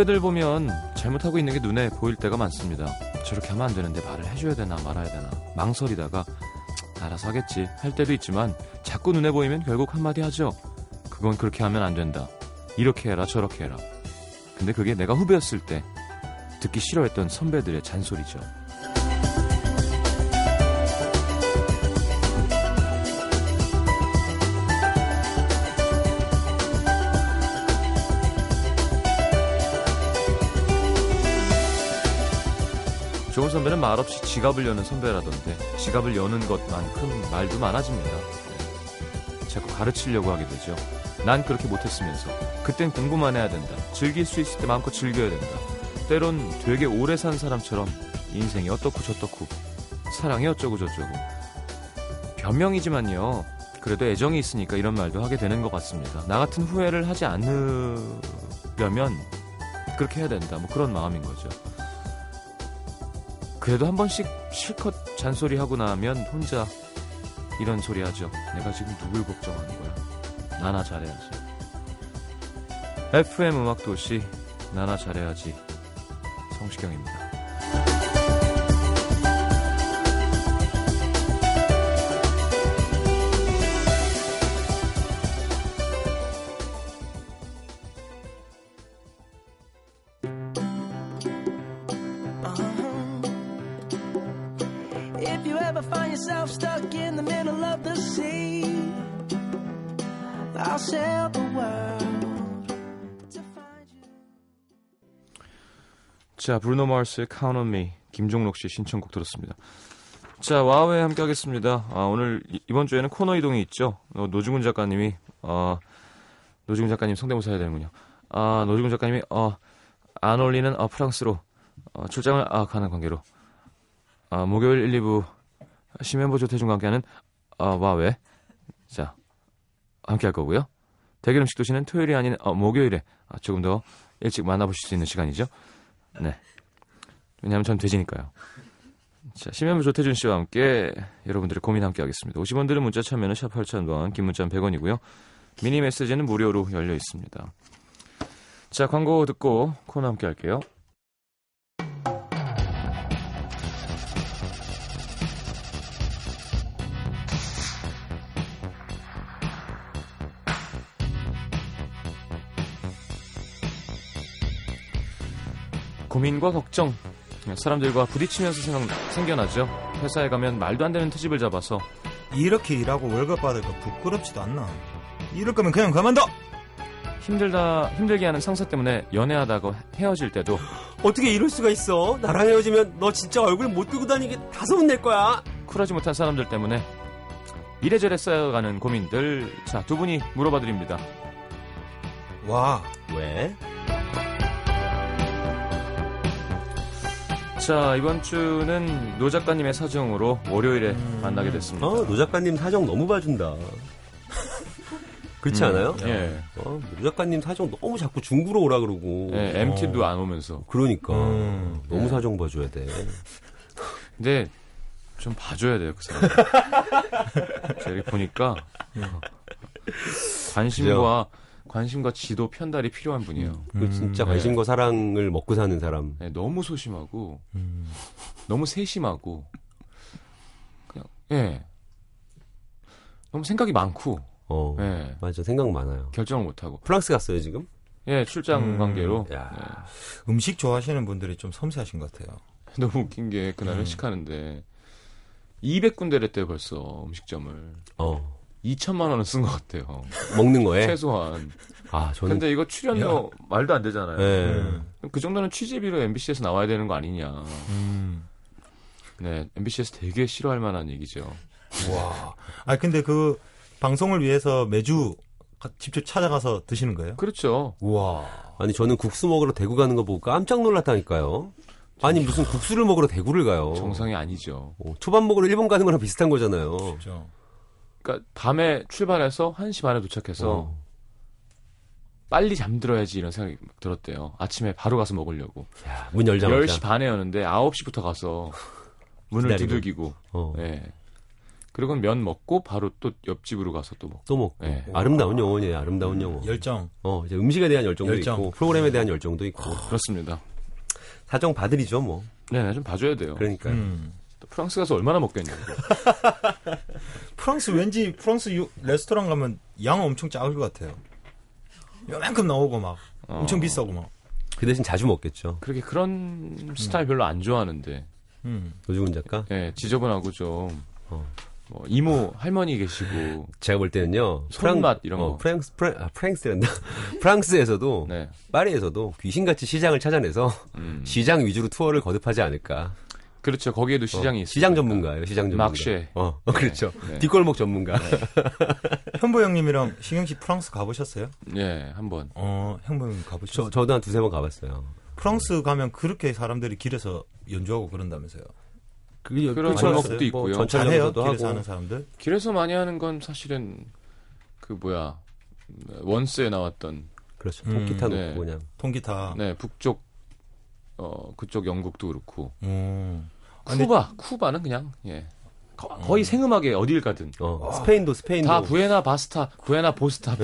후배들 보면 잘못하고 있는 게 눈에 보일 때가 많습니다. 저렇게 하면 안 되는데 말을 해줘야 되나 말아야 되나 망설이다가 알아서 하겠지 할 때도 있지만 자꾸 눈에 보이면 결국 한마디 하죠. 그건 그렇게 하면 안 된다. 이렇게 해라 저렇게 해라. 근데 그게 내가 후배였을 때 듣기 싫어했던 선배들의 잔소리죠. 좋은 선배는 말없이 지갑을 여는 선배라던데 지갑을 여는 것만큼 말도 많아집니다. 네. 자꾸 가르치려고 하게 되죠. 난 그렇게 못했으면서 그땐 공부만 해야 된다. 즐길 수 있을 때 마음껏 즐겨야 된다. 때론 되게 오래 산 사람처럼 인생이 어떻고 저떻고 사랑이 어쩌고 저쩌고 변명이지만요. 그래도 애정이 있으니까 이런 말도 하게 되는 것 같습니다. 나 같은 후회를 하지 않으려면 그렇게 해야 된다. 뭐 그런 마음인 거죠. 그래도 한 번씩 실컷 잔소리하고 나면 혼자 이런 소리 하죠. 내가 지금 누굴 걱정하는 거야. 나나 잘해야지. FM 음악도시 나나 잘해야지. 성시경입니다. 자, 브루노 마스의 Count on Me, 김종록 씨 신청곡 들었습니다. 자, 와우에 함께 하겠습니다. 아, 오늘 이- 이번 주에는 코너 이동이 있죠. 어, 노중훈 작가님이 어, 노중훈 작가님 성대모사 해야 되는군요. 아, 노중훈 작가님이 어, 안 어울리는 어, 프랑스로 어, 출장을 아, 가는 관계로 아, 목요일 1, 2부 심현보 조태준과 함께하는 아, 와왜 자, 함께 할 거고요. 대결 음식 도시는 토요일이 아닌 어, 목요일에 아, 조금 더 일찍 만나보실 수 있는 시간이죠. 네. 왜냐하면 전 돼지니까요. 자, 심현부 조태준 씨와 함께 여러분들의 고민 함께 하겠습니다. 50원 들은 문자 참여는 샵 8000번, 긴 문자는 100원이고요. 미니 메시지는 무료로 열려 있습니다. 자, 광고 듣고 코너 함께 할게요. 고민과 걱정, 사람들과 부딪히면서 생각, 생겨나죠. 회사에 가면 말도 안 되는 트집을 잡아서 이렇게 일하고 월급 받을 거 부끄럽지도 않나. 이럴 거면 그냥 그만둬! 힘들다 힘들게 하는 상사 때문에 연애하다가 헤어질 때도 어떻게 이럴 수가 있어? 나랑 헤어지면 너 진짜 얼굴 못 들고 다니게 다 소문 낼 거야. 쿨하지 못한 사람들 때문에 이래저래 쌓여가는 고민들 자 두 분이 물어봐 드립니다. 와, 왜? 자 이번 주는 노 작가님의 사정으로 월요일에 만나게 됐습니다. 어, 노 작가님 사정 너무 봐준다. 그렇지 음, 않아요? 예. 어, 노 작가님 사정 너무 자꾸 중구로 오라 그러고. 예, MT도 안 오면서 그러니까 음, 너무 예. 사정 봐줘야 돼. 근데 좀 봐줘야 돼요 그 사람. 제가 보니까 관심과 관심과 지도 편달이 필요한 분이에요. 그 진짜 음, 관심과 사랑을 먹고 사는 사람. 네, 너무 소심하고 음. 너무 세심하고 그냥 예 너무 생각이 많고 어, 예 맞아 생각 많아요. 결정을 못 하고 프랑스 갔어요 지금? 예 출장 음, 관계로 야. 음식 좋아하시는 분들이 좀 섬세하신 것 같아요. 예. 너무 웃긴 게 그날 음. 회식하는데 200군데를 했대요 벌써 음식점을 어, 2천만 원은 쓴것 같아요 먹는 거에. 최소한 아 저는. 근데 이거 출연료 말도 안 되잖아요 예. 음. 그 정도는 취재비로 MBC에서 나와야 되는 거 아니냐 음. 네 MBC에서 되게 싫어할 만한 얘기죠 와. 아 근데 그 방송을 위해서 매주 가- 직접 찾아가서 드시는 거예요? 그렇죠 우와. 아니 저는 국수 먹으러 대구 가는 거 보고 깜짝 놀랐다니까요. 아니 무슨 국수를 먹으러 대구를 가요. 정상이 아니죠 어, 초밥 먹으러 일본 가는 거랑 비슷한 거잖아요. 그렇죠. 그러니까 밤에 출발해서 1시 반에 도착해서 어. 빨리 잠들어야지 이런 생각이 막 들었대요. 아침에 바로 가서 먹으려고. 야, 문 열자마자. 10시 반에 여는데 9시부터 가서 문을 기다리고. 두들기고. 어. 예. 그리고 면 먹고 바로 또 옆집으로 가서 또 먹고. 또 먹고. 네. 아름다운 영혼이에요. 아름다운 영혼. 열정. 어, 이제 음식에 대한 열정도 열정. 있고 프로그램에 대한 열정도 있고 그렇습니다. 사정 봐드리죠 뭐. 네, 좀 봐줘야 돼요. 그러니까요. 음. 또 프랑스 가서 얼마나 먹겠냐고. 프랑스 왠지 프랑스 유- 레스토랑 가면 양 엄청 작을 것 같아요. 요만큼 나오고 막 어. 엄청 비싸고 막. 그 대신 자주 먹겠죠. 그렇게 그런 스타일 별로 안 좋아하는데. 음. 노중훈 작가. 예, 지저분하고 좀. 어. 뭐 이모 할머니 계시고. 제가 볼 때는요. 손맛 이런 거. 프랑스 프랑 아, 프랑스란다. 프랑스에서도 네. 파리에서도 귀신같이 시장을 찾아내서 음. 시장 위주로 투어를 거듭하지 않을까. 그렇죠. 거기에도 어, 시장이 있어요. 시장 전문가예요. 시장 전문가. 막쉐. 어, 어, 그렇죠. 네. 뒷골목 전문가. 현보 형님이랑 시경 씨 프랑스 가보셨어요? 예, 한번. 어, 현보 형님 가보셨어요? 저 저도 한 두세 번 가봤어요. 프랑스 가면 그렇게 사람들이 길에서 연주하고 그런다면서요. 그 그런 뭐 방법도 있고요. 잘해요? 전철역에서도 길에서 하고. 하는 사람들? 길에서 많이 하는 건 사실은 그 뭐야 Once에 나왔던 그렇죠. 음, 통기타 놓고 네. 그냥. 통기타. 네 북쪽 어 그쪽 영국도 그렇고 음. 아, 근데- 쿠바 쿠바는 그냥 예 거, 거의 생음하게 어딜 가든 어, 스페인도 스페인도. 다 Buena Vista Buena Vista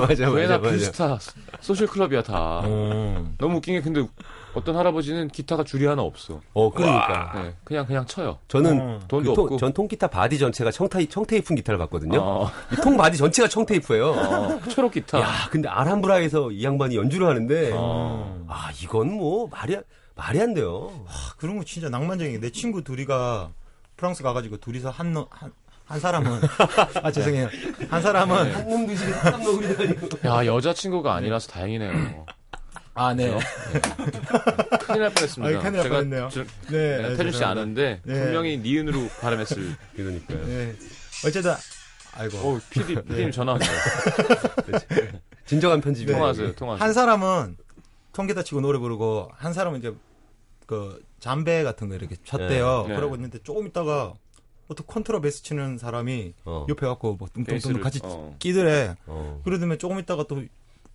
맞아 Buena 맞아 맞아. Vista Social Club이야 다 음. 너무 웃긴 게 근데 어떤 할아버지는 기타가 줄이 하나 없어 어 그러니까. 네, 그냥 그냥 쳐요 저는 어. 돈도 그 통- 없고 전 통기타 바디 전체가 청타이 청테이프 기타를 봤거든요. 어, 이통 바디 전체가 청테이프예요. 어, 초록 기타 야, 근데 알함브라에서 이 양반이 연주를 하는데 어. 아, 이건 뭐 말이 말이 안 돼요. 아, 그런 거 진짜 낭만적인 게 내 친구 둘이가 프랑스 가 가지고 둘이서 한, 너- 한, 한 사람은 아 죄송해요 한 사람은 한놈 드시게 땀 다니고. 야 여자친구가 아니라서 다행이네요 아 네 큰일 날 뻔했습니다 아, 큰일 날 뻔했네요. 저- 네, 네, 태준 씨. 아는데 네. 분명히 니은으로 발음했을. 그러니까요. 네. 어쨌든 아이고 어, PD, PD님 전화 왔네요. 진정한 편집이 네. 통화하세요, 통화하세요. 한 사람은 통기타 치고 노래 부르고 한 사람은 이제 그 젬베 같은 거 이렇게 쳤대요. 네. 네. 그러고 있는데 조금 있다가 어떤 콘트라베이스 치는 사람이 어. 옆에 갖고 뭐 뚱뚱뚱 같이 어. 끼더래. 어. 그러더니 조금 있다가 또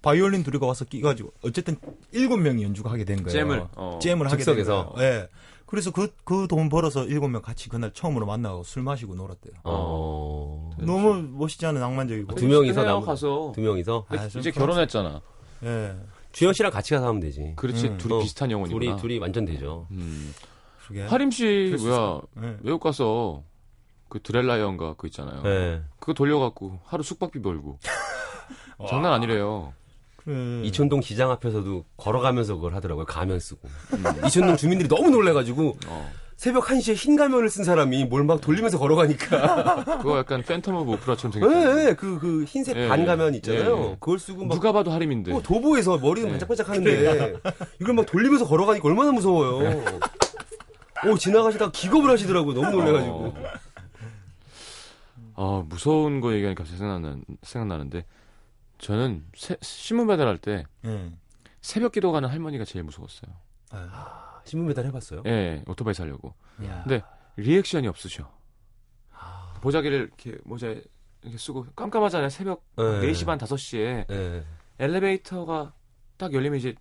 바이올린 둘이가 와서 끼가지고 어쨌든 일곱 명이 연주가 하게 된 거예요. 잼을, 어. 잼을 하게 된 즉석에서. 거예요. 예. 그래서 그 그 돈 벌어서 일곱 명 같이 그날 처음으로 만나고 술 마시고 놀았대요. 어. 너무 멋있지 않은 낭만적이고. 두 명이서 남- 가서. 두 명이서 아, 좀 이제 결혼했잖아. 예. 주현 씨랑 같이 가서 하면 되지. 그렇지, 음. 둘이 어, 비슷한 영혼이구나. 둘이 둘이 완전 되죠. 음. 그게. 하림 씨, 뭐야, 예. 외국 가서 그 드렐라이언가 그거 있잖아요. 네. 그거 돌려갖고 하루 숙박비 벌고. 장난 아니래요. 그래. 이촌동 시장 앞에서도 걸어가면서 그걸 하더라고요. 가면 쓰고. 이촌동 주민들이 너무 놀래가지고 어. 새벽 1시에 흰 가면을 쓴 사람이 뭘 막 돌리면서 걸어가니까. 그거 약간 Phantom of Opera처럼 예, 생겼잖아요. 예, 그, 그 흰색 예, 반 가면 있잖아요. 예, 예. 그걸 쓰고 막. 누가 봐도 하림인데. 어, 도보에서 머리는 네. 반짝반짝 하는데 이걸 막 돌리면서 걸어가니까 얼마나 무서워요. 오, 지나가시다가 기겁을 하시더라고요. 너무 놀래가지고. 어. 아, 무서운 거 얘기하니까 갑자기 생각나는, 생각나는데, 저는 새- 신문 배달할 때 예. 새벽 기도 가는 할머니가 제일 무서웠어요. 아, 신문 배달 해봤어요? 예, 오토바이 사려고. 야. 근데 리액션이 없으셔. 보자기를 이렇게 모자에 이렇게 쓰고 깜깜하잖아요. 새벽 네. 4시 반 5시에 예. 엘리베이터가 딱 열리면 이제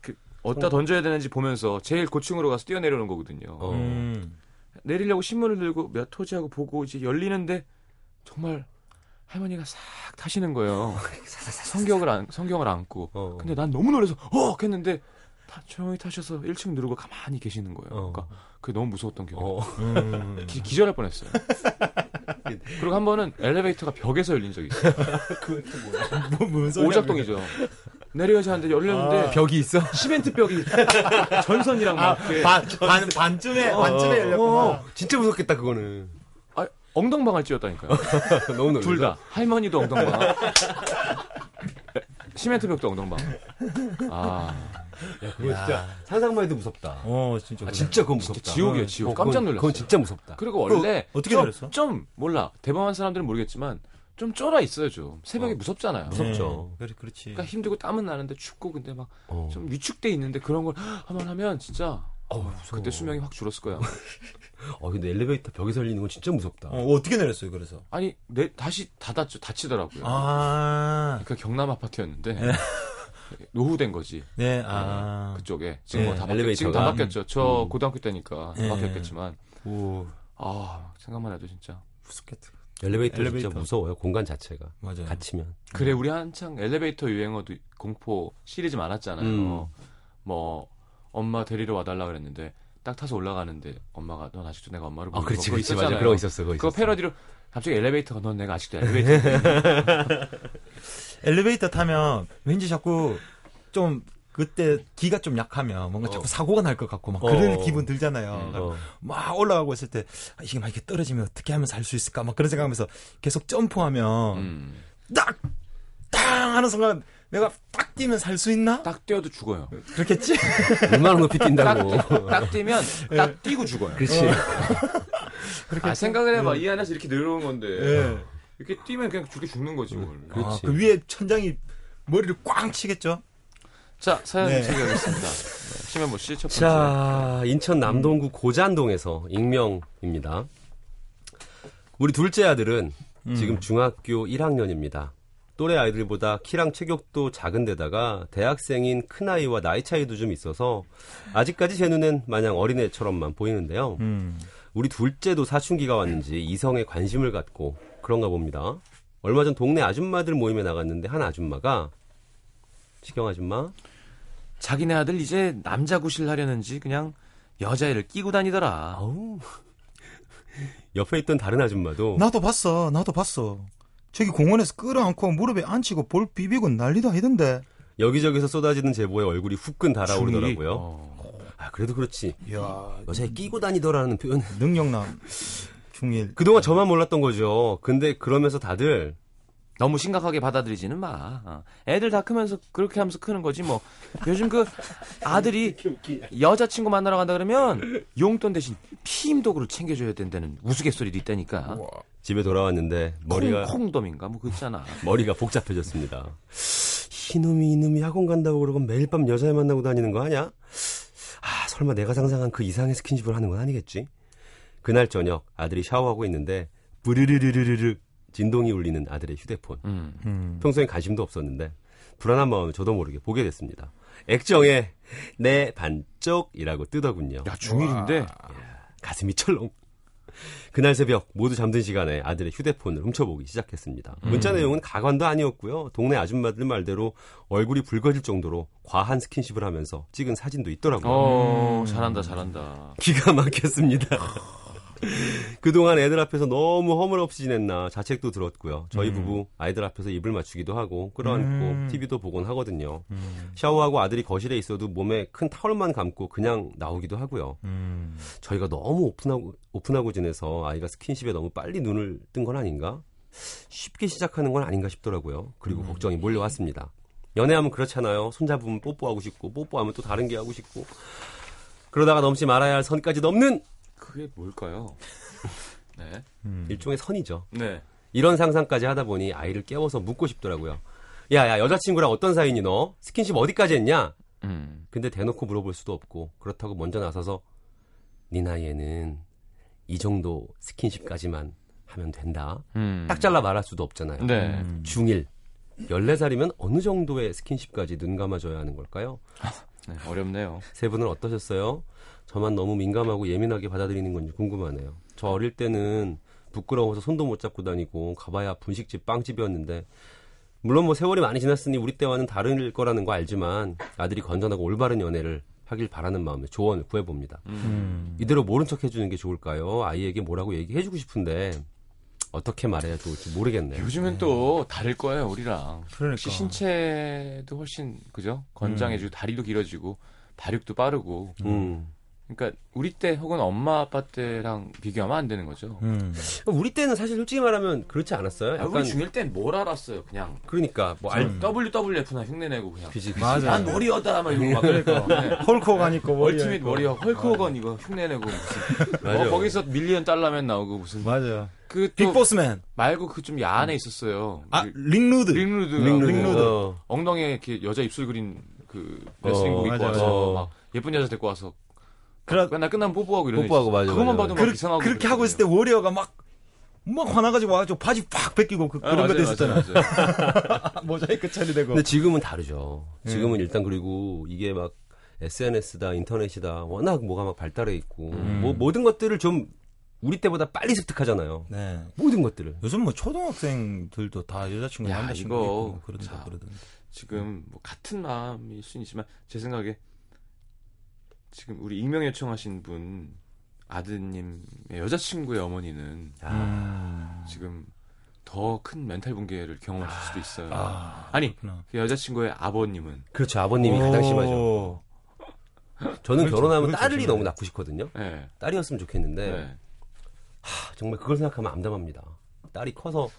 그 어디다 던져야 되는지 보면서 제일 고층으로 가서 뛰어내려오는 거거든요. 어. 음. 내리려고 신문을 들고 몇 호지하고 보고 이제 열리는데 정말 할머니가 싹 타시는 거예요. 성경을 안, 성경을 안고. 어. 근데 난 너무 놀라서 어 했는데 다 조용히 타셔서 1층 누르고 가만히 계시는 거예요. 어. 그러니까 그게 너무 무서웠던 기억이. 어. 음. 기, 기절할 뻔했어요. 그리고 한 번은 엘리베이터가 벽에서 열린 적이 있어요. 뭐, 무슨 소리야, 오작동이죠. 내려야지 하는데 열렸는데 아. 벽이 있어? 시멘트 벽이 전선이랑 막 그게. 이렇게 반, 반, 반쯤에, 반쯤에 열렸구나. 어, 진짜 무섭겠다, 그거는. 아, 엉덩방을 찧었다니까요. 너무 놀라. 둘 다. 할머니도 엉덩방. 시멘트 벽도 엉덩방. 아, 그거 진짜 상상만 해도 무섭다. 어, 진짜. 아, 그래. 진짜 그건 무섭다. 진짜 지옥이에요, 지옥. 어, 그건- 깜짝 놀랐어요. 그건 진짜 무섭다. 그리고 원래 어 떻게 좀, 내렸어? 좀 몰라. 대범한 사람들은 모르겠지만 좀 쫄아 있어요, 좀. 새벽에 어. 무섭잖아요. 무섭- 무섭죠. 네, 그래, 그렇지. 그러니까 힘들고 땀은 나는데 춥고 근데 막 어. 좀 위축돼 있는데 그런 걸 한번 하면 진짜 어우, 무서워. 그때 수명이 확 줄었을 거야. 어, 근데 엘리베이터 벽에서 열리는 건 진짜 무섭다. 어, 어떻게 내렸어요, 그래서? 아니, 내 다시 닫았죠. 닫히더라고요. 아, 그 경남 아파트였는데 노후된 거지. 네, 아. 그쪽에 지금 네, 뭐다 바뀌, 엘리베이터가. 지금 다 바뀌었죠. 저 음. 고등학교 때니까 다 네. 바뀌었겠지만 오. 아 생각만 해도 진짜 무섭겠다. 엘리베이터, 엘리베이터. 진짜 무서워요. 공간 자체가. 맞아요. 갇히면. 그래 우리 한창 엘리베이터 유행어도 공포 시리즈 많았잖아요. 음. 뭐 엄마 데리러 와달라 그랬는데 딱 타서 올라가는데 엄마가 넌 아직도 내가 엄마를 아, 모르는 그렇지, 거 그렇지. 있었잖아요. 맞아. 그런 거 있었어. 그거 그거 있었어. 패러디로 갑자기 엘리베이터가 넌 내가 아직도 엘리베이터 엘리베이터 타면 왠지 자꾸 좀 그때 기가 좀 약하면 뭔가 자꾸 사고가 날 것 같고 막 그런 어. 기분 들잖아요. 어. 막 올라가고 있을 때 아, 이게 막 이렇게 떨어지면 어떻게 하면 살 수 있을까 막 그런 생각하면서 계속 점프하면 음. 딱! 땅! 하는 순간 내가 딱 뛰면 살 수 있나? 딱 뛰어도 죽어요. 그렇겠지? 얼마나 높이 뛴다고. 딱 뛰면 딱 뛰고 죽어요. 그렇지. 아, 생각을 해봐. 이 안에서 이렇게 내려오는 건데 예. 이렇게 뛰면 그냥 죽게 죽는 거지 뭘. 그렇지. 아, 그 위에 천장이 머리를 꽝 치겠죠? 자 사연 네. 소개하겠습니다. 네, 심현보 씨 첫 번째. 자, 인천 남동구 고잔동에서 익명입니다. 우리 둘째 아들은 지금 중학교 1학년입니다. 또래 아이들보다 키랑 체격도 작은 데다가 대학생인 큰아이와 나이 차이도 좀 있어서 아직까지 제 눈엔 마냥 어린애처럼만 보이는데요. 음. 우리 둘째도 사춘기가 왔는지 이성에 관심을 갖고 그런가 봅니다. 얼마 전 동네 아줌마들 모임에 나갔는데 한 아줌마가 시경 아줌마 자기네 아들 이제 남자 구실 하려는지 그냥 여자애를 끼고 다니더라. 아우 옆에 있던 다른 아줌마도 나도 봤어, 나도 봤어. 저기 공원에서 끌어안고 무릎에 앉히고 볼 비비고 난리도 아니던데. 여기저기서 쏟아지는 제보에 얼굴이 후끈 달아오르더라고요. 어. 아 그래도 그렇지 이야, 여자애 끼고 다니더라는 표현. 능력남. 중일. 그동안 저만 몰랐던 거죠. 근데 그러면서 다들 너무 심각하게 받아들이지는 마. 어. 애들 다 크면서 그렇게 하면서 크는 거지 뭐. 요즘 그 아들이 여자친구 만나러 간다 그러면 용돈 대신 피임도구를 챙겨줘야 된다는 우스갯소리도 있다니까. 집에 돌아왔는데 머리가 콩, 콩돔인가 뭐 그렇잖아. 머리가 복잡해졌습니다. 이놈이 이놈이 학원 간다고 그러고 매일 밤 여자애 만나고 다니는 거 아니야? 아 설마 내가 상상한 그 이상의 스킨십을 하는 건 아니겠지? 그날 저녁 아들이 샤워하고 있는데 부르르르르르 진동이 울리는 아들의 휴대폰. 음. 음. 평소엔 관심도 없었는데 불안한 마음을 저도 모르게 보게 됐습니다. 액정에 내 반쪽이라고 뜨더군요. 야 중일인데 가슴이 철렁. 그날 새벽 모두 잠든 시간에 아들의 휴대폰을 훔쳐보기 시작했습니다. 문자 내용은 가관도 아니었고요. 동네 아줌마들 말대로 얼굴이 붉어질 정도로 과한 스킨십을 하면서 찍은 사진도 있더라고요. 어 잘한다 잘한다. 기가 막혔습니다. 그동안 애들 앞에서 너무 허물없이 지냈나 자책도 들었고요. 저희 부부 아이들 앞에서 입을 맞추기도 하고 끌어안고 음. TV도 보곤 하거든요. 샤워하고 아들이 거실에 있어도 몸에 큰 타올만 감고 그냥 나오기도 하고요. 음. 저희가 너무 오픈하고 오픈하고 지내서 아이가 스킨십에 너무 빨리 눈을 뜬 건 아닌가? 쉽게 시작하는 건 아닌가 싶더라고요. 그리고 걱정이 몰려왔습니다. 연애하면 그렇잖아요. 손잡으면 뽀뽀하고 싶고 뽀뽀하면 또 다른 게 하고 싶고 그러다가 넘지 말아야 할 선까지 넘는 그게 뭘까요? 네. 일종의 선이죠. 네. 이런 상상까지 하다 보니 아이를 깨워서 묻고 싶더라고요. 야, 야, 여자친구랑 어떤 사이니 너? 스킨십 어디까지 했냐? 음. 근데 대놓고 물어볼 수도 없고 그렇다고 먼저 나서서 네 나이에는 이 정도 스킨십까지만 하면 된다. 음. 딱 잘라 말할 수도 없잖아요. 네. 중1 14살이면 어느 정도의 스킨십까지 눈 감아줘야 하는 걸까요? 네. 어렵네요. 세 분은 어떠셨어요? 저만 너무 민감하고 예민하게 받아들이는 건지 궁금하네요. 저 어릴 때는 부끄러워서 손도 못 잡고 다니고 가봐야 분식집 빵집이었는데 물론 뭐 세월이 많이 지났으니 우리 때와는 다를 거라는 거 알지만 아들이 건전하고 올바른 연애를 하길 바라는 마음에 조언을 구해봅니다. 음. 이대로 모른 척 해주는 게 좋을까요? 아이에게 뭐라고 얘기해주고 싶은데 어떻게 말해야 좋을지 모르겠네요. 요즘엔 또 다를 거예요, 우리랑. 그러니까. 신체도 훨씬 그죠? 건장해지고 다리도 길어지고 발육도 빠르고. 음. 그러니까 우리 때 혹은 엄마 아빠 때랑 비교하면 안 되는 거죠. 음. 우리 때는 사실 솔직히 말하면 그렇지 않았어요? 아, 약간 우리 중1 땐 뭘 알았어요, 그냥. 그러니까 뭐 알, 음. WWF나 흉내내고 그냥. 그지 그지. 맞아. 난 워리어다 막 이러고 막 그러니까. 네. 헐크호간 있고 머리에 얼티밋 있고. 워리어 헐크 호건 이거 흉내내고 무슨 맞아. 어, 거기서 Million Dollar Man 나오고 무슨 맞아. 그또 빅보스맨. 말고 그 좀 야한 애 있었어요. 아, 그 링루드. 링루드 링루드. 링루드 어. 엉덩이에 이렇게 여자 입술 그린 그 레슬링복 어, 입고 맞아요. 와서 어. 막 예쁜 여자 데리고 와서 그러, 맨날 끝나면 뽀뽀하고 이런 뽀뽀하고 맞아, 그것만 맞아, 봐도 그렇- 막 이상하고 그렇게 하고 있을 때 워리어가 막, 막 화나가지고 와가지고 바지 팍 벗기고 그, 런 것도 있었잖아. 모자이크 처리되고. 근데 지금은 다르죠. 네. 지금은 일단 그리고 이게 막 SNS다 인터넷이다 워낙 뭐가 막 발달해 있고 음. 뭐 모든 것들을 좀 우리 때보다 빨리 습득하잖아요. 네. 모든 것들을. 요즘 뭐 초등학생들도 다 여자친구 야, 남자친구 있고 그런다 자. 그러던데. 지금 뭐 같은 마음일 수는 있지만 제 생각에 지금 우리 익명 요청하신 분 아드님의 여자친구의 어머니는 음. 지금 더 큰 멘탈 붕괴를 경험하실 수도 있어요. 아, 그렇구나. 그 여자친구의 아버님은 그렇죠. 아버님이 가장 심하죠. 오. 저는 그렇죠. 결혼하면 그렇죠, 딸이. 너무 낳고 싶거든요. 네. 딸이었으면 좋겠는데 네. 하, 정말 그걸 생각하면 암담합니다. 딸이 커서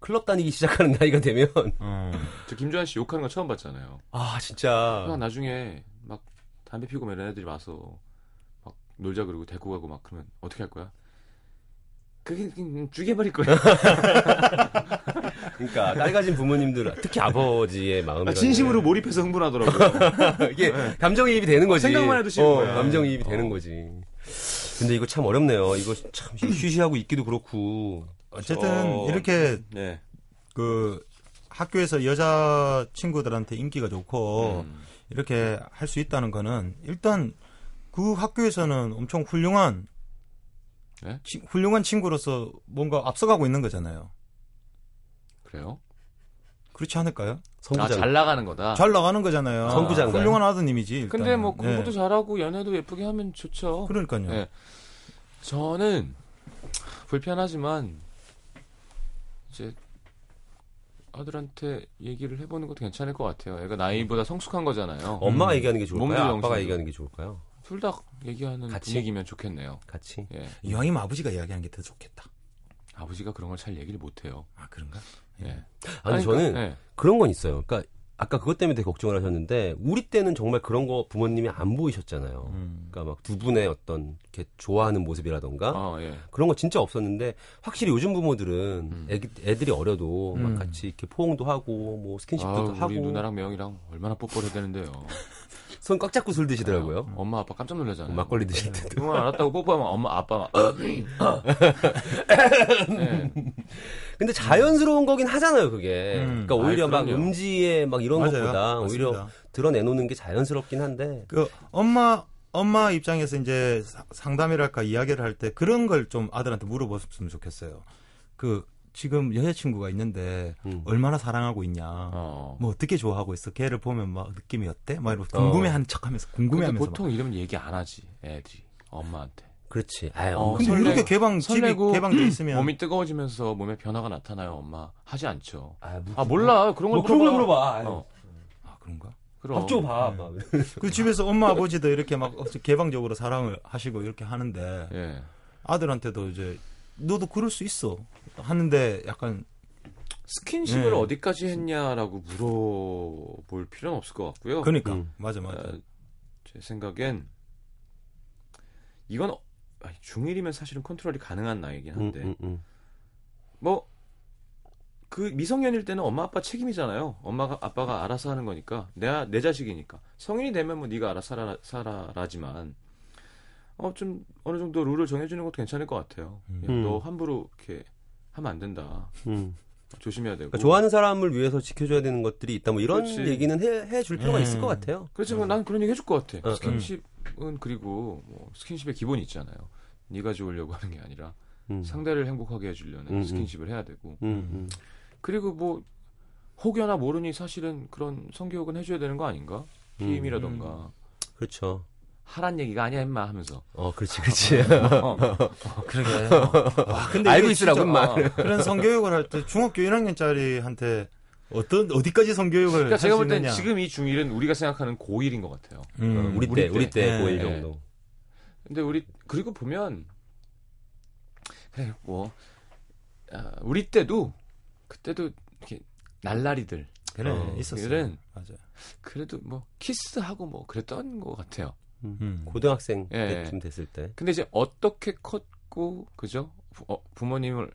클럽 다니기 시작하는 나이가 되면 어. 저 김조한 씨 욕하는 거 처음 봤잖아요. 아 진짜 나중에 막 담배 피고 막 이런 애들이 와서 막 놀자 그러고 데리고 가고 막 그러면 어떻게 할 거야? 그게 그냥 죽여버릴 거야. 그러니까 딸 가진 부모님들 특히 아버지의 마음이 아, 진심으로 몰입해서 흥분하더라고요. 이게 감정이입이 되는 거지. 생각만 해도 싫은 어, 거야. 감정이입이 어. 되는 거지. 근데 이거 참 어렵네요. 이거 참 휴시하고 있기도 그렇고. 어쨌든 어. 이렇게 네. 그 학교에서 여자 친구들한테 인기가 좋고 음. 이렇게 할 수 있다는 거는 일단 그 학교에서는 엄청 훌륭한 네? 치- 훌륭한 친구로서 뭔가 앞서가고 있는 거잖아요. 그래요? 그렇지 않을까요? 아, 선부장. 잘 나가는 거다. 잘 나가는 거잖아요. 선구자인가요? 훌륭한 아드님이지. 일단은. 근데 뭐 공부도 네. 잘하고 연애도 예쁘게 하면 좋죠. 그러니까요. 네. 저는 불편하지만 이제 아들한테 얘기를 해보는 것도 괜찮을 것 같아요. 애가 나이보다 성숙한 거잖아요. 엄마가 음. 얘기하는 게 좋을까요? 아빠가. 얘기하는 게 좋을까요? 둘 다 얘기하는 같이? 분위기면 좋겠네요. 같이. 예. 이왕이면 아버지가 이야기하는 게 더 좋겠다. 아버지가 그런 걸 잘 얘기를 못해요. 아 그런가? 예. 아니, 저는 그러니까, 예. 그런 건 있어요. 그러니까 아까 그것 때문에 되게 걱정을 하셨는데 우리 때는 정말 그런 거 부모님이 안 보이셨잖아요. 음. 그러니까 막 두 분의 어떤 이렇게 좋아하는 모습이라던가 어, 예. 그런 거 진짜 없었는데 확실히 요즘 부모들은 음. 애기, 애들이 어려도 막 음. 같이 이렇게 포옹도 하고 뭐 스킨십도 아, 우리 하고 누나랑 매형이랑 얼마나 뽀뽀를 해야 되는데요. 손 꽉 잡고 술 드시더라고요. 엄마 아빠 깜짝 놀라잖아요. 막걸리 드실 때도. 그만 알았다고 뽀뽀하면 엄마 아빠 막. 예. 근데 자연스러운 거긴 하잖아요, 그게. 음. 그러니까 오히려 아이, 막. 음지에 막 이런 맞아요. 것보다 오히려 맞습니다. 드러내놓는 게 자연스럽긴 한데. 그 엄마 엄마 입장에서 이제 사- 상담이랄까 이야기를 할 때 그런 걸 좀 아들한테 물어봤으면 좋겠어요. 그 지금 여자친구가 있는데 음. 얼마나 사랑하고 있냐. 어. 뭐 어떻게 좋아하고 있어? 걔를 보면 막 느낌이 어때? 막 이러고 어. 궁금해하는 척하면서 근데 궁금해하면서 막. 보통 이러면 얘기 안 하지 애들이 엄마한테. 그렇지. 아유, 어, 근데 설레- 이렇게 개방 집이 설레고 개방돼 있으면 몸이 뜨거워지면서 몸에 변화가 나타나요 엄마 하지 않죠. 아, 무- 아 몰라 그런 걸뭐 그런 걸 물어봐. 물어봐. 어, 아 그런가? 그럼. 밥 줘, 밥. 막. 그 집에서 엄마 아버지도 이렇게 막 개방적으로 사랑을 하시고 이렇게 하는데 예. 아들한테도 이제 너도 그럴 수 있어 하는데 약간 스킨십을 예. 어디까지 했냐라고 물어볼 필요는 없을 것 같고요. 그러니까 음. 맞아 맞아. 어, 제 생각엔 이건 어- 아니, 중1이면 사실은 컨트롤이 가능한 나이긴 음, 한데 음, 음. 뭐 그 미성년일 때는 엄마 아빠 책임이잖아요. 엄마가 아빠가 알아서 하는 거니까 내가 내 자식이니까 성인이 되면 뭐 네가 알아서 살아, 살아라지만 어 좀 어느 정도 룰을 정해주는 것도 괜찮을 것 같아요. 야, 음. 너 함부로 이렇게 하면 안 된다. 음. 조심해야 되고. 그러니까 좋아하는 사람을 위해서 지켜줘야 되는 것들이 있다. 뭐 이런 그렇지. 얘기는 해, 해줄 필요가 음. 있을 것 같아요. 그렇지 뭐 난 그런 얘기 해줄 것 같아. 어, 스킨십은 그리고 뭐 스킨십의 기본이 있잖아요. 네가 좋으려고 하는 게 아니라 음. 상대를 행복하게 해주려는 음, 음. 스킨십을 해야 되고 음, 음. 그리고 뭐 혹여나 모르니 사실은 그런 성교육은 해줘야 되는 거 아닌가? 피임이라던가 그렇죠. 하란 얘기가 아니야 임마 하면서 어, 그렇지, 그렇지. 어, 그러게. 와, 근데 알고 있으라고. 어. 그런 성교육을 할 때 중학교 1학년짜리한테 어떤 어디까지 성교육을 그러니까 할 제가 수볼 땐. 지금 이 중1은 우리가 생각하는 고1인 것 같아요. 음, 어, 우리, 때, 우리 때, 네. 고1 네. 정도. 근데 우리 그리고 보면 그래 뭐 아, 우리 때도 그때도 이렇게 날라리들 그래 어, 있었어요. 맞아. 그래도 뭐 키스하고 뭐 그랬던 것 같아요. 음. 고등학생 예. 때쯤 됐을 때. 근데 이제 어떻게 컸고 그죠? 부, 어, 부모님이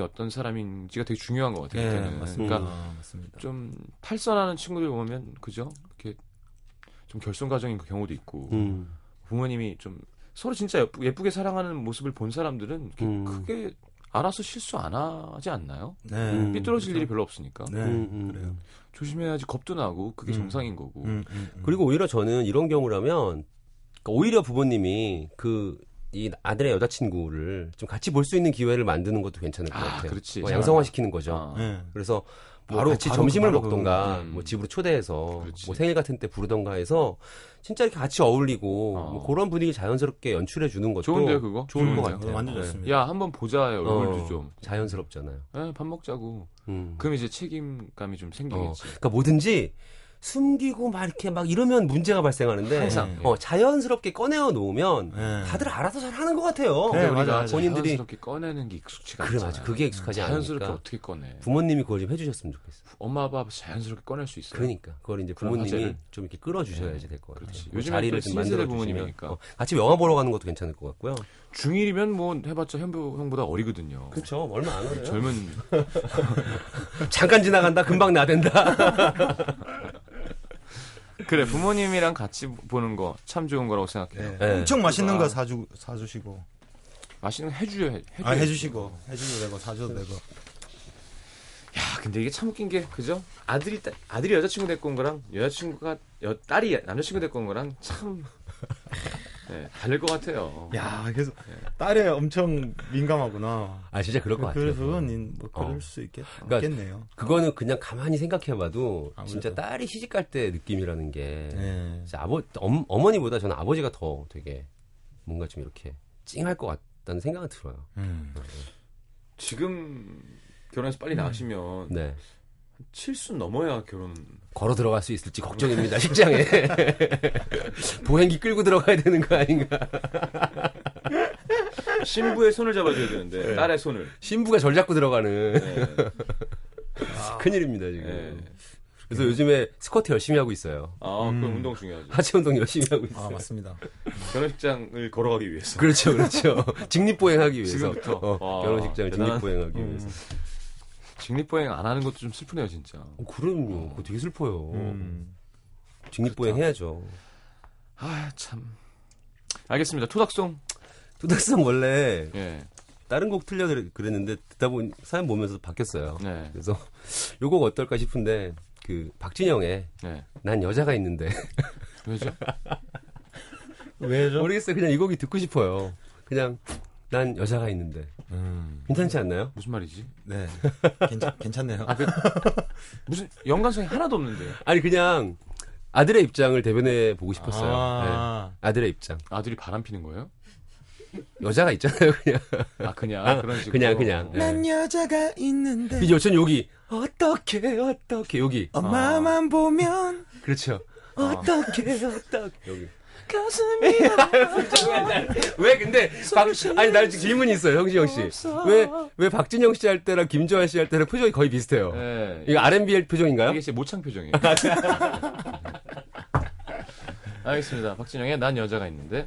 어떤 사람인지가 되게 중요한 것 같아요. 네. 맞습니다. 그러니까 아, 맞습니다. 좀 탈선하는 친구들 보면 그죠? 이렇게 좀 결손 가정인 경우도 있고 음. 부모님이 좀 서로 진짜 예쁘, 예쁘게 사랑하는 모습을 본 사람들은 음. 크게 알아서 실수 안 하지 않나요? 네. 음. 삐뚤어질 일이 별로 없으니까 네, 음, 음, 그래요. 음. 조심해야지 겁도 나고 그게 음. 정상인 거고 음, 음, 음. 그리고 오히려 저는 이런 경우라면 그러니까 오히려 부모님이 그 이 아들의 여자친구를 좀 같이 볼 수 있는 기회를 만드는 것도 괜찮을 것 아, 같아요. 그렇지. 뭐 양성화 시키는 거죠. 아. 예. 그래서 뭐 바로- 같이 바로 점심을 그- 먹던가 그- 음. 뭐 집으로 초대해서 그렇지. 뭐 생일 같은 때 부르던가 해서 진짜 이렇게 같이 어울리고 어. 뭐 그런 분위기 자연스럽게 연출해 주는 것도 좋은데요, 그거? 좋을 것? 같아요. 완전 네. 좋습니다. 야, 한번 보자, 얼굴도 어, 좀. 자연스럽잖아요. 에, 밥 먹자고. 음. 그럼 이제 책임감이 좀 어, 생기겠지. 그러니까 뭐든지 숨기고 막 이렇게 막 이러면 문제가 발생하는데 항상. 어, 자연스럽게 꺼내어 놓으면 예. 다들 알아서 잘 하는 것 같아요. 네, 우리가 맞아, 맞아. 본인들이- 자연스럽게 꺼내는 게 익숙치가 그래. 맞아. 그게 익숙하지 자연스럽게 않으니까 어떻게 꺼내? 부모님이 그걸 좀 해주셨으면 좋겠어. 엄마 아빠 자연스럽게 꺼낼 수 있어요. 그러니까 그걸 이제 부모님이 화제를? 좀 이렇게 끌어주셔야지 될 것 같아요. 요즘엔 자리를 또좀 만들어 부모님이니까. 주시면 같이 영화 보러 가는 것도 괜찮을 것 같고요. 중1이면 뭐 해봤자 현부 형보다 어리거든요. 그렇죠. 얼마 안 어려요. 젊은 잠깐 지나간다. 금방 나댄다. 그래 부모님이랑 같이 보는 거 참 좋은 거라고 생각해요. 예. 네. 엄청 맛있는 아. 거 사주 사주시고 맛있는 거 해줘야 해. 아 해주시고 해주도 되고 사줘도 되고 야 근데 이게 참 웃긴 게 그죠? 아들이 딸- 아들이 여자친구 데리고 온 거랑 여자친구가 여, 딸이 남자친구 데리고 온 거랑 참 네, 다를 것 같아요. 야 그래서 딸에 엄청 민감하구나 아 진짜 그럴 것 같아요. 그래서 그건 뭐 그럴 어. 수 있겠, 그러니까 있겠네요 그거는 그냥 가만히 생각해봐도 아무래도. 진짜 딸이 시집 갈 때 느낌이라는 게 예. 진짜 아버 엄, 어머니보다 저는 아버지가 더 되게 뭔가 좀 이렇게 찡할 것 같다는 생각은 들어요. 음. 지금 결혼해서 빨리 나가시면 네. 칠순 넘어야 결혼. 걸어 들어갈 수 있을지 걱정입니다, 식장에. 보행기 끌고 들어가야 되는 거 아닌가. 신부의 손을 잡아줘야 되는데 네. 딸의 손을. 신부가 절 잡고 들어가는 네. 큰일입니다, 지금. 네. 그래서 요즘에 스쿼트 열심히 하고 있어요. 아, 그 음. 운동 중요하죠. 하체 운동 열심히 하고 있어요. 아 맞습니다 결혼식장을 걸어가기 위해서. 그렇죠, 그렇죠. 직립보행하기 위해서. 지금부터? 어, 와, 결혼식장 직립보행하기 음. 위해서. 직립보행 안 하는 것도 좀 슬프네요, 진짜. 어, 그럼요. 그거 되게 슬퍼요. 음. 직립보행 해야죠. 아, 참. 알겠습니다. 토닥송. 토닥성 원래 예. 다른 곡 틀려 그랬는데 듣다 보니 사연 보면서 바뀌었어요. 네. 그래서 요 곡 어떨까 싶은데 그 박진영의 네. 난 여자가 있는데 왜죠? 왜죠? 모르겠어요. 그냥 이 곡이 듣고 싶어요. 그냥 난 여자가 있는데 음. 괜찮지 않나요? 무슨 말이지? 네 괜찮, 괜찮네요 아, 그, 무슨 연관성이 하나도 없는데. 아니 그냥 아들의 입장을 대변해 보고 싶었어요. 아. 네. 아들의 입장. 아들이 바람 피는 거예요? 여자가 있잖아요. 그냥 아, 그냥. 아, 그런 식으로. 그냥, 그냥. 네. 난 여자가 있는데 이제 전 여기 어떻게 어떻게 여기 엄마만 보면 그렇죠. 아. 어떻게 어떻게 여기 가슴이 왜 근데 박, 아니 나 지금 질문이 있어요 형진영 씨왜 왜 박진영 씨 할 때랑 김조한 씨할 때랑 표정이 거의 비슷해요 네. 이거 R&B 표정인가요? 이게 제 모창 표정이에요. 알겠습니다. 박진영의 난 여자가 있는데.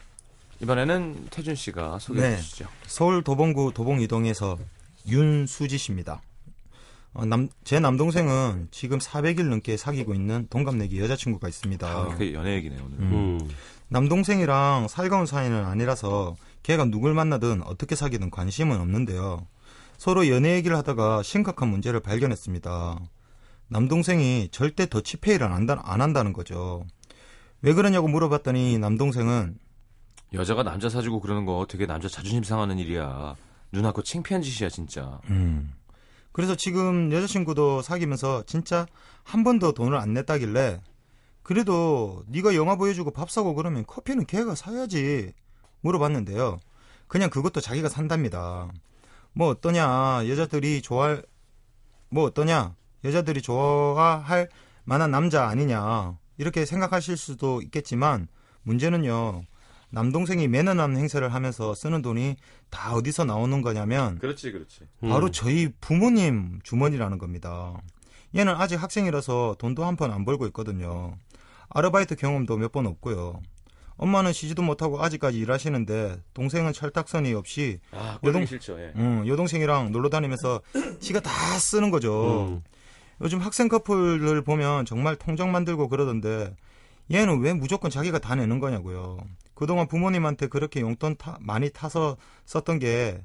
이번에는 태준 씨가 소개해 네. 주시죠. 서울 도봉구 도봉 이동에서 윤수지 씨입니다. 어, 남, 제 남동생은 지금 400일 넘게 사귀고 있는 동갑내기 여자친구가 있습니다. 아, 그 연애 얘기네, 오늘. 음. 음. 남동생이랑 살가운 사이는 아니라서 걔가 누굴 만나든 어떻게 사귀든 관심은 없는데요. 서로 연애 얘기를 하다가 심각한 문제를 발견했습니다. 남동생이 절대 더치페이를 안, 한다, 안 한다는 거죠. 왜 그러냐고 물어봤더니 남동생은 여자가 남자 사주고 그러는 거 되게 남자 자존심 상하는 일이야. 그거 창피한 짓이야, 진짜. 음. 그래서 지금 여자친구도 사귀면서 진짜 한 번 더 돈을 안 냈다길래 그래도 네가 영화 보여주고 밥 사고 그러면 커피는 걔가 사야지 물어봤는데요. 그냥 그것도 자기가 산답니다. 뭐 어떠냐 여자들이 좋아할 뭐 어떠냐 여자들이 좋아할 만한 남자 아니냐 이렇게 생각하실 수도 있겠지만 문제는요 남동생이 매너남 행세를 하면서 쓰는 돈이 다 어디서 나오는 거냐면 그렇지, 그렇지. 바로 음. 저희 부모님 주머니라는 겁니다. 얘는 아직 학생이라서 돈도 한 푼 안 벌고 있거든요. 아르바이트 경험도 몇 번 없고요. 엄마는 쉬지도 못하고 아직까지 일하시는데 동생은 철딱선이 없이 아, 여동- 싫죠. 예. 음, 여동생이랑 놀러 다니면서 지가 다 쓰는 거죠. 음. 요즘 학생 커플을 보면 정말 통장 만들고 그러던데 얘는 왜 무조건 자기가 다 내는 거냐고요. 그동안 부모님한테 그렇게 용돈 타- 많이 타서 썼던 게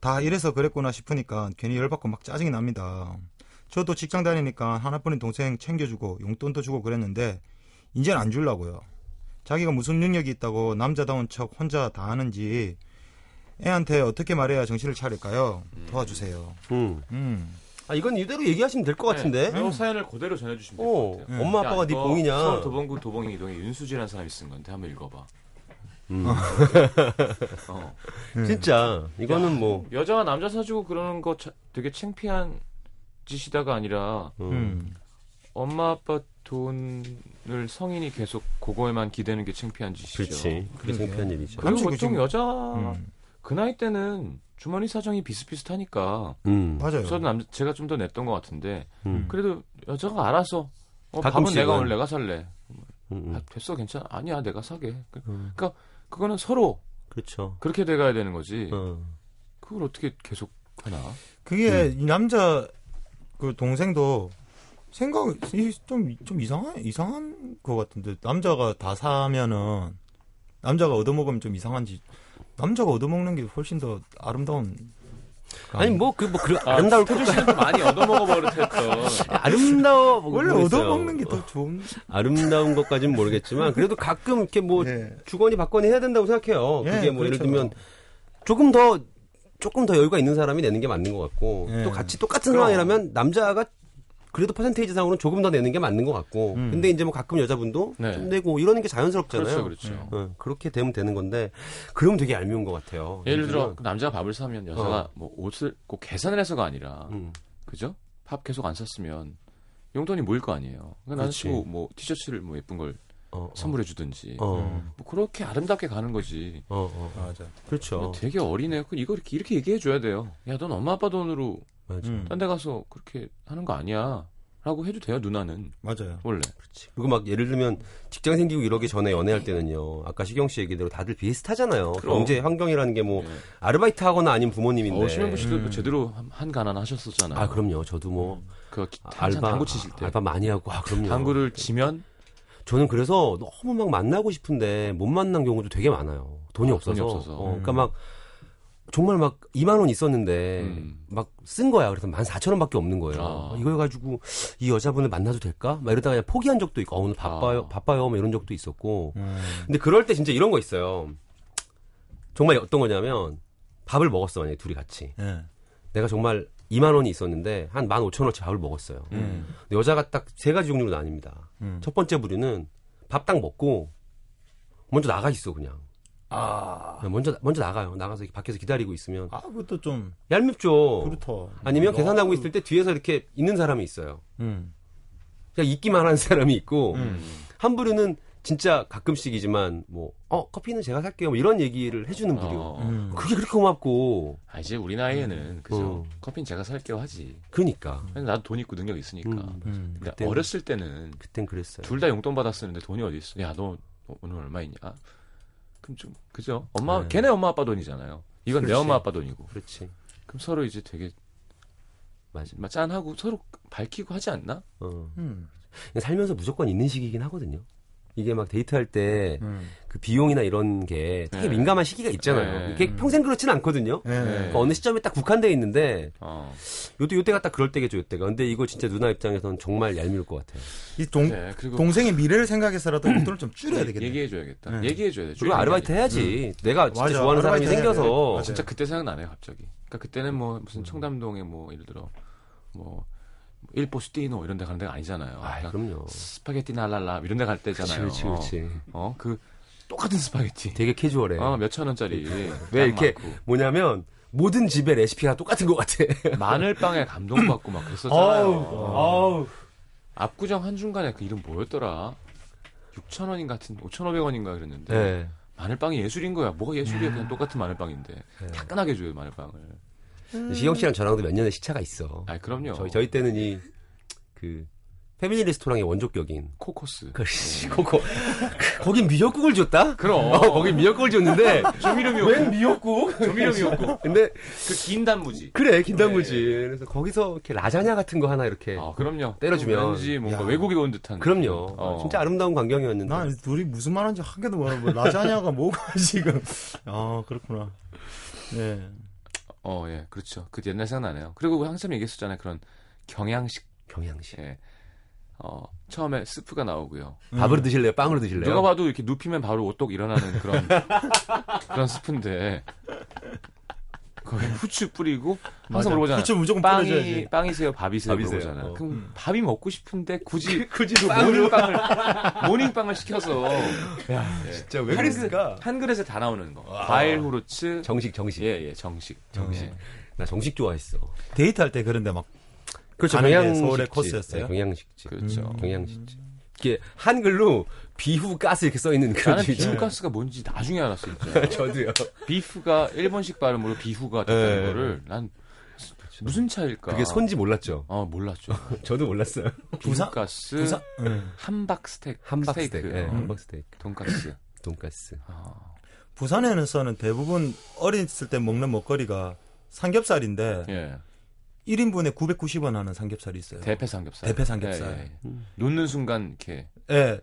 다 이래서 그랬구나 싶으니까 괜히 열받고 막 짜증이 납니다. 저도 직장 다니니까 하나뿐인 동생 챙겨주고 용돈도 주고 그랬는데 이제는 안 주려고요. 자기가 무슨 능력이 있다고 남자다운 척 혼자 다 하는지 애한테 어떻게 말해야 정신을 차릴까요? 도와주세요. 음. 음. 아 이건 이대로 얘기하시면 될 것 같은데. 네, 이 사연을 그대로 전해주시면 될 어, 것 같아요. 엄마 아빠가 야, 네 봉이냐? 서울 도봉구 도봉이 이동에 윤수지라는 사람이 쓴 건데 한번 읽어봐. 음. 어. 진짜 이거는 뭐 여자가 남자 사주고 그러는 거 자- 되게 창피한 짓이다가 아니라 음. 음. 엄마 아빠 돈을 성인이 계속 그거에만 기대는 게 창피한 짓이죠. 그렇지. 그게. 창피한 일이죠. 그리고 보통 지금- 여자 음. 그 나이 때는 주머니 사정이 비슷비슷하니까 음. 맞아요. 저도 남 제가 좀 더 냈던 것 같은데 음. 그래도 여자가 알아서 어, 밥은. 내가 오늘 내가 살래. 음, 음. 아, 됐어 괜찮아 아니야 내가 사게. 그- 음. 그러니까 그거는 서로 그렇죠. 그렇게 돼가야 되는 거지. 어. 그걸 어떻게 계속 하나? 그게 음. 이 남자 그 동생도 생각 좀좀 좀 이상한 이상한 것 같은데 남자가 다 사면은 남자가 얻어먹으면 좀 이상한지 남자가 얻어먹는 게 훨씬 더 아름다운 거 아니 아닌가? 뭐그 뭐 그 아름다울 좀 많이 얻어먹어 버릇했던. 아름다워 원래. 얻어먹는 게 더 좋은 아름다운 것까지는 모르겠지만 그래도 가끔 이렇게 뭐 예. 주거니 받거니 해야 된다고 생각해요. 예, 그게 뭐 예를 그렇죠. 들면 조금 더 조금 더 여유가 있는 사람이 내는 게 맞는 것 같고 예. 또 같이 똑같은 그럼. 상황이라면 남자가 그래도 퍼센테이지상으로는 조금 더 내는 게 맞는 것 같고 음. 근데 이제 뭐 가끔 여자분도 네. 좀 내고 이러는 게 자연스럽잖아요. 그렇죠, 그렇죠. 어, 그렇게 되면 되는 건데 그러면 되게 얄미운 것 같아요. 예를 들어 그 남자가 밥을 사면 여자가 어. 뭐 옷을 꼭 계산을 해서가 아니라 음, 그죠? 밥 계속 안 샀으면 용돈이 모일 거 아니에요. 그러니까 나는 뭐 티셔츠를 뭐 예쁜 걸 어, 어, 선물해 주든지 어, 뭐 그렇게 아름답게 가는 거지. 어, 어, 어. 맞아. 그렇죠. 되게 어리네. 그 이거 이렇게 이렇게 얘기해 줘야 돼요. 야, 넌 엄마 아빠 돈으로 맞아. 음. 딴데 가서 그렇게 하는 거 아니야. 라고 해도 돼요, 누나는. 맞아요. 원래. 그렇지. 그리고 막 예를 들면 직장 생기고 이러기 전에 연애할 때는요. 아까 시경 씨 얘기대로 다들 비슷하잖아요. 그럼. 경제 환경이라는 게뭐 예. 아르바이트 하거나 아닌 부모님인데. 어, 심현보 씨도 음. 제대로 한, 한 가난 하셨었잖아요. 아 그럼요. 저도 뭐그 기- 아, 알바 당구 치실 때. 알바 많이 하고 아 그럼요. 당구를 치면 저는 그래서 너무 막 만나고 싶은데 못 만난 경우도 되게 많아요. 돈이 아, 없어서. 돈이 없어서. 어, 그러니까 막 정말 막 2만 원 있었는데 음. 막쓴 거야. 그래서 14,000원밖에 없는 거예요. 아. 이걸 가지고 이 여자분을 만나도 될까? 막 이러다가 그냥 포기한 적도 있고 어, 오늘 바빠요. 아. 바빠요. 뭐 이런 적도 있었고. 음. 근데 그럴 때 진짜 이런 거 있어요. 정말 어떤 거냐면 밥을 먹었어 만약에 둘이 같이. 예. 내가 정말 2만 원이 있었는데 한 15,000원어치 밥을 먹었어요. 음. 근데 여자가 딱 세 가지 종류로 나뉩니다. 음. 첫 번째 부류는 밥 딱 먹고 먼저 나가 있어 그냥. 아, 먼저 먼저 나가요. 나가서 밖에서 기다리고 있으면 아 그것도 좀 얄밉죠. 그렇다. 아니면 어. 계산하고 있을 때 뒤에서 이렇게 있는 사람이 있어요. 음. 그냥 있기만 한 사람이 있고 음. 한 부류는 진짜 가끔씩이지만 뭐 어 커피는 제가 살게요. 뭐 이런 얘기를 해주는 부류. 어. 음. 그게 그렇게 고맙고 아, 이제 우리 나이에는 그죠. 음. 커피는 제가 살게요 하지. 그러니까 나도 돈 있고 능력 있으니까. 음. 음. 근데 그때는- 어렸을 때는 그땐 그랬어요. 둘 다 용돈 받았었는데 돈이 어디 있어? 야, 너 오늘 얼마 있냐? 그럼 좀 그죠? 엄마 네. 걔네 엄마 아빠 돈이잖아요. 이건 내 그렇지. 엄마 아빠 돈이고. 그렇지. 그럼 서로 이제 되게 맞아. 막 짠하고 서로 밝히고 하지 않나? 어. 음. 살면서 무조건 있는 시기긴 하거든요. 이게 막 데이트할 때그 음. 비용이나 이런 게 되게 네. 민감한 시기가 있잖아요. 네. 이게 평생 그렇지는 않거든요. 예. 네. 그러니까 어느 시점에 딱 국한되어 있는데 어. 요때 요때가 딱 그럴 때겠죠, 요때가. 근데 이거 진짜 누나 입장에서는 정말 얄미울 것 같아요. 이 동, 네, 동생의 미래를 생각해서라도 용돈을 좀 줄여야 되겠네. 얘기해줘야겠다. 네. 얘기해줘야 돼. 그리고 아르바이트 해야지. 내가 진짜 맞아, 좋아하는 사람이. 생겨서 맞아요. 진짜 그때 생각나네요, 갑자기. 그러니까 그때는 뭐 무슨 청담동에 뭐 예를 들어 뭐 일 포스티노 이런 데 가는 데가 아니잖아요. 아, 그럼요. 스파게티 날랄라 이런 데 갈 때잖아요. 그렇지, 그렇지. 어, 어, 그 똑같은 스파게티. 되게 캐주얼해. 어, 몇천 원짜리. 왜 이렇게 많고. 뭐냐면 모든 집의 레시피가 똑같은 것 같아. 마늘빵에 감동받고 막 그랬었잖아요. 압구정 한중간에 그 이름 뭐였더라? 6천 원인 같은 5,500원인가 그랬는데 네. 마늘빵이 예술인 거야. 뭐가 예술이야? 그냥 똑같은 마늘빵인데 네. 따끈하게 줘요 마늘빵을. 시경 씨랑 저랑도 몇 년의 시차가 있어. 아 그럼요. 저희, 저희 때는 이, 그, 패밀리 레스토랑의 원조격인. 코코스. 그렇지, 코코. 거긴 미역국을 줬다? 그럼. 어, 거긴 미역국을 줬는데. 조미료 미역국. 웬 미역국? 조미료 미역국. 근데, 그 긴 단무지. 그래, 긴 단무지. 그래서 거기서 이렇게 라자냐 같은 거 하나 이렇게. 아 그럼요. 때려주면. 왠지 뭔가 야. 외국에 온 듯한. 그럼요. 어. 진짜 아름다운 광경이었는데. 난 둘이 무슨 말하는지 한 개도 모르고 뭐 라자냐가 뭐가 지금. 아 그렇구나. 네. 어, 예, 그렇죠. 그 옛날 생각나네요. 그리고 한참 얘기했었잖아요. 그런 경양식. 경양식. 예. 어, 처음에 스프가 나오고요. 밥으로 드실래요? 빵으로 드실래요? 누가 봐도 이렇게 눕히면 바로 오똑 일어나는 그런 그런 스프인데 거기 후추 뿌리고 항상 맞아. 물어보잖아요. 후추 무조건 빵이 뿌려줘야지. 빵이세요, 밥이세요, 밥이세요. 물어보잖아요. 어. 그럼 밥이 먹고 싶은데 굳이 굳이 그 모닝빵을 모닝빵을 시켜서 야, 진짜 왜 한, 그랬을까? 한 그릇에 다 나오는 거. 과일 후르츠 정식, 정식. 예, 예, 정식, 정식. 나 정식 좋아했어. 데이트할 때 그런데 막 그렇죠. 경양식집. 서울의 코스였어요? 네, 경양식집. 그렇죠. 음. 경양식집. 이게 한글로 비후 가스 이렇게 써 있는 그런 나는 집이죠. 비후 가스가 뭔지 나중에 알았어, 진짜. 저도요. 비프가 일본식 발음으로 비후가 됐다는 네. 거를 난 무슨 차일까? 그게 손지 몰랐죠. 어, 몰랐죠. 저도 몰랐어요. 부산- 비후가스, 부산 네. 함박 스테이크, 함박 스테이크. 예, 어, 함박 스테이크. 돈가스. 돈가스. 아, 부산에서는 대부분 어렸을 때 먹는 먹거리가 삼겹살인데 예. 1인분에 990원 하는 삼겹살이 있어요. 대패 삼겹살. 대패 삼겹살. 예, 예. 놓는 순간 이렇게 예.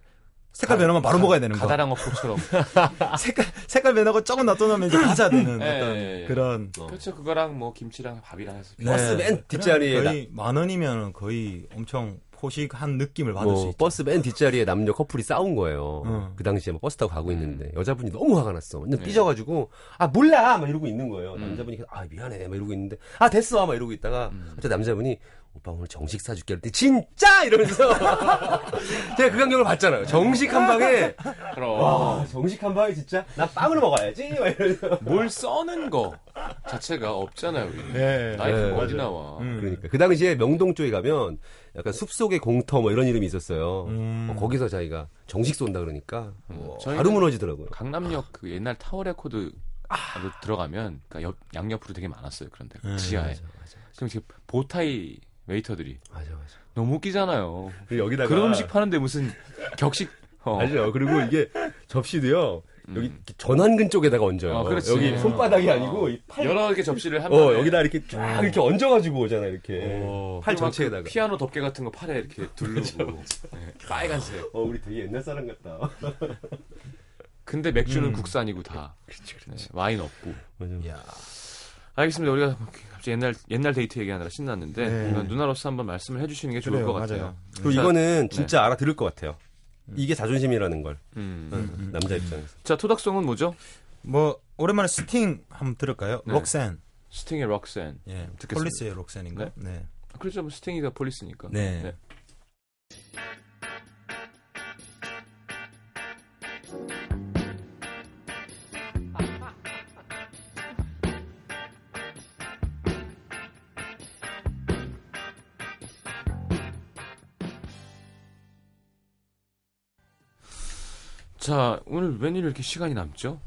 색깔 변하면 바로 먹어야 되는 거. 가다랑어 포처럼. 색깔 색깔 변하고 조금 놔둬놓으면 이제 가져야 되는 예, 어떤 예, 예. 그런 그렇죠. 그거랑 뭐 김치랑 밥이랑 해서. 네. 버스 맨 뒷자리에 거의 만 원이면 거의 엄청 포식한 느낌을 받을 수뭐 있죠. 버스 맨 뒷자리에 남녀 커플이 싸운 거예요. 응. 그 당시에 막 버스 타고 가고 있는데 여자분이 너무 화가 났어. 완전 네. 삐져가지고 아 몰라 막 이러고 있는 거예요. 음. 남자분이 아 미안해 막 이러고 있는데 아 됐어 막 이러고 있다가 음. 갑자기 남자분이 오빠 오늘 정식 사줄게 할때 진짜 이러면서 제가 그 광경을 봤잖아요. 정식 한 방에 그럼. 와 정식 한 방에 진짜 나 빵으로 먹어야지 막 이러면서 뭘 써는 거 자체가 없잖아요. 네. 나이프가 네, 어디 맞아요. 나와. 음. 그러니까 그 당시에 명동 쪽에 가면 약간 숲속의 공터 뭐 이런 이름이 있었어요. 음. 어, 거기서 자기가 정식 쏜다 그러니까 뭐 저희는 바로 무너지더라고요. 강남역 그 옛날 타워 레코드 로 들어가면 그러니까 옆, 양옆으로 되게 많았어요. 그런데 음, 지하에. 맞아, 맞아, 그럼 이렇게 보타이 웨이터들이 맞아, 맞아. 너무 웃기잖아요. 그리고 여기다가 그런 음식 파는데 무슨 격식 어. 알죠. 그리고 이게 접시도요. 여기 음. 전완근 쪽에다가 얹어요. 어, 그렇지. 여기 손바닥이 아니고 어. 이 팔. 여러 개 접시를 한 어, 여기다 이렇게 쫙 이렇게 얹어가지고 오잖아, 이렇게. 오. 팔 막그 전체에다가. 피아노 덮개 같은 거 팔에 이렇게 두르고 네, 빨간색. 어, 우리 되게 옛날 사람 같다. 근데 맥주는 음. 국산이고 다. 네, 와인 없고. 맞아. 야. 알겠습니다. 우리가 갑자기 옛날 옛날 데이트 얘기하느라 신났는데 네. 누나로서 한번 말씀을 해주시는 게 좋을 그래요, 것 같아요. 맞아요. 그리고 자, 이거는 진짜 알아들을 것 같아요. 이게 자존심이라는 걸. 음. 남자 입장에서. 자 토닥송은 뭐죠? 뭐 오랜만에 스팅 한번 들을까요? 네. Roxanne. 스팅의 Roxanne. 예. 듣겠습니다. 폴리스의 Roxanne인가? 네. 그렇죠. 뭐 스팅이가 폴리스니까. 네. 자 오늘 웬일 이렇게 시간이 남죠?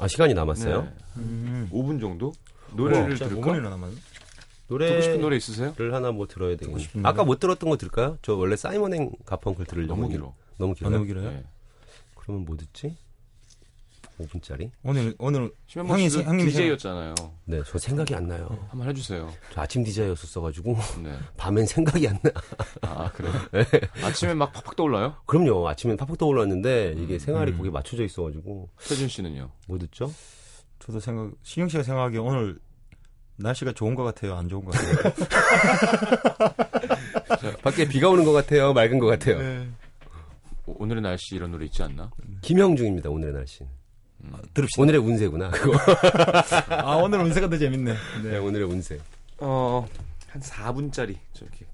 아, 시간이 남았어요? 네. 음. 5분 정도? 노래를 진짜 들을까? 5분이나 남았네. 노래. 듣고 싶은 노래 있으세요? 를 하나 뭐 들어야 노래? 아까 못 들었던 거 들을까요? 저 원래 사이먼 앤 가펑클 들으려고. 너무. 길어. 너무 길어요? 너무 길어요? 네. 그러면 뭐 듣지? 5분짜리? 오늘 오늘 생- 형님이 DJ였잖아요. 네, 저 생각이 안 나요. 한번 해주세요. 저 아침 DJ였었어가지고 네. 밤엔 생각이 안 나. 아 그래요? 아침에 막 팍팍 떠올라요? 그럼요. 아침엔 팍팍 떠올랐는데 이게 생활이 음. 거기에 맞춰져 있어가지고 태준 씨는요? 뭐 듣죠? 저도 생각 신영 씨가 생각하기에 오늘 날씨가 좋은 것 같아요, 안 좋은 것 같아요. 밖에 비가 오는 것 같아요. 맑은 것 같아요. 네. 오- 오늘의 날씨 이런 노래 있지 않나? 김형중입니다. 오늘의 날씨는. 들읍시다. 오늘의 운세구나. 그거. 아 오늘 운세가 더 재밌네. 네, 오늘의 운세. 어, 한 4분짜리 저렇게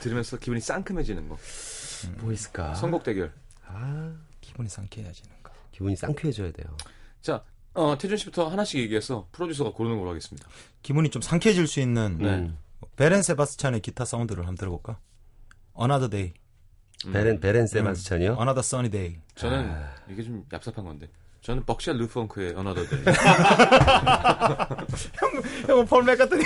들으면서 기분이 상큼해지는 거. 뭐 있을까? 선곡 대결. 아, 기분이 상쾌해지는가. 기분이 상쾌해져야 돼요. 자, 어, 태준 씨부터 하나씩 얘기해서 프로듀서가 고르는 걸로 하겠습니다. 기분이 좀 상쾌해질 수 있는 네. 음. 베렌 세바스찬의 기타 사운드를 한번 들어볼까? Another Day, 음. 베렌 베렌 세바스찬이요? Another Sunny Day. 저는 이게 좀 얍삽한 건데. 저는 벅샬 루펑크의 Another Day. 형은 폴 맥카트니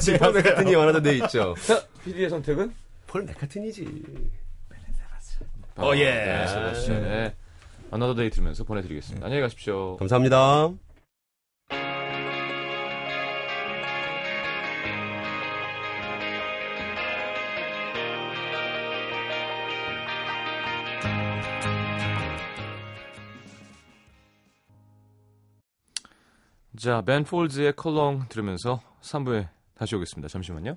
지금 폴 맥카트니 데 있죠. 자, PD의 선택은? 폴 맥카트니지. 어, 예. 네, Another Day 들으면서 보내드리겠습니다. 안녕히 가십시오. 감사합니다. 자, 벤 폴즈의 컬렁 들으면서 3부에 다시 오겠습니다. 잠시만요.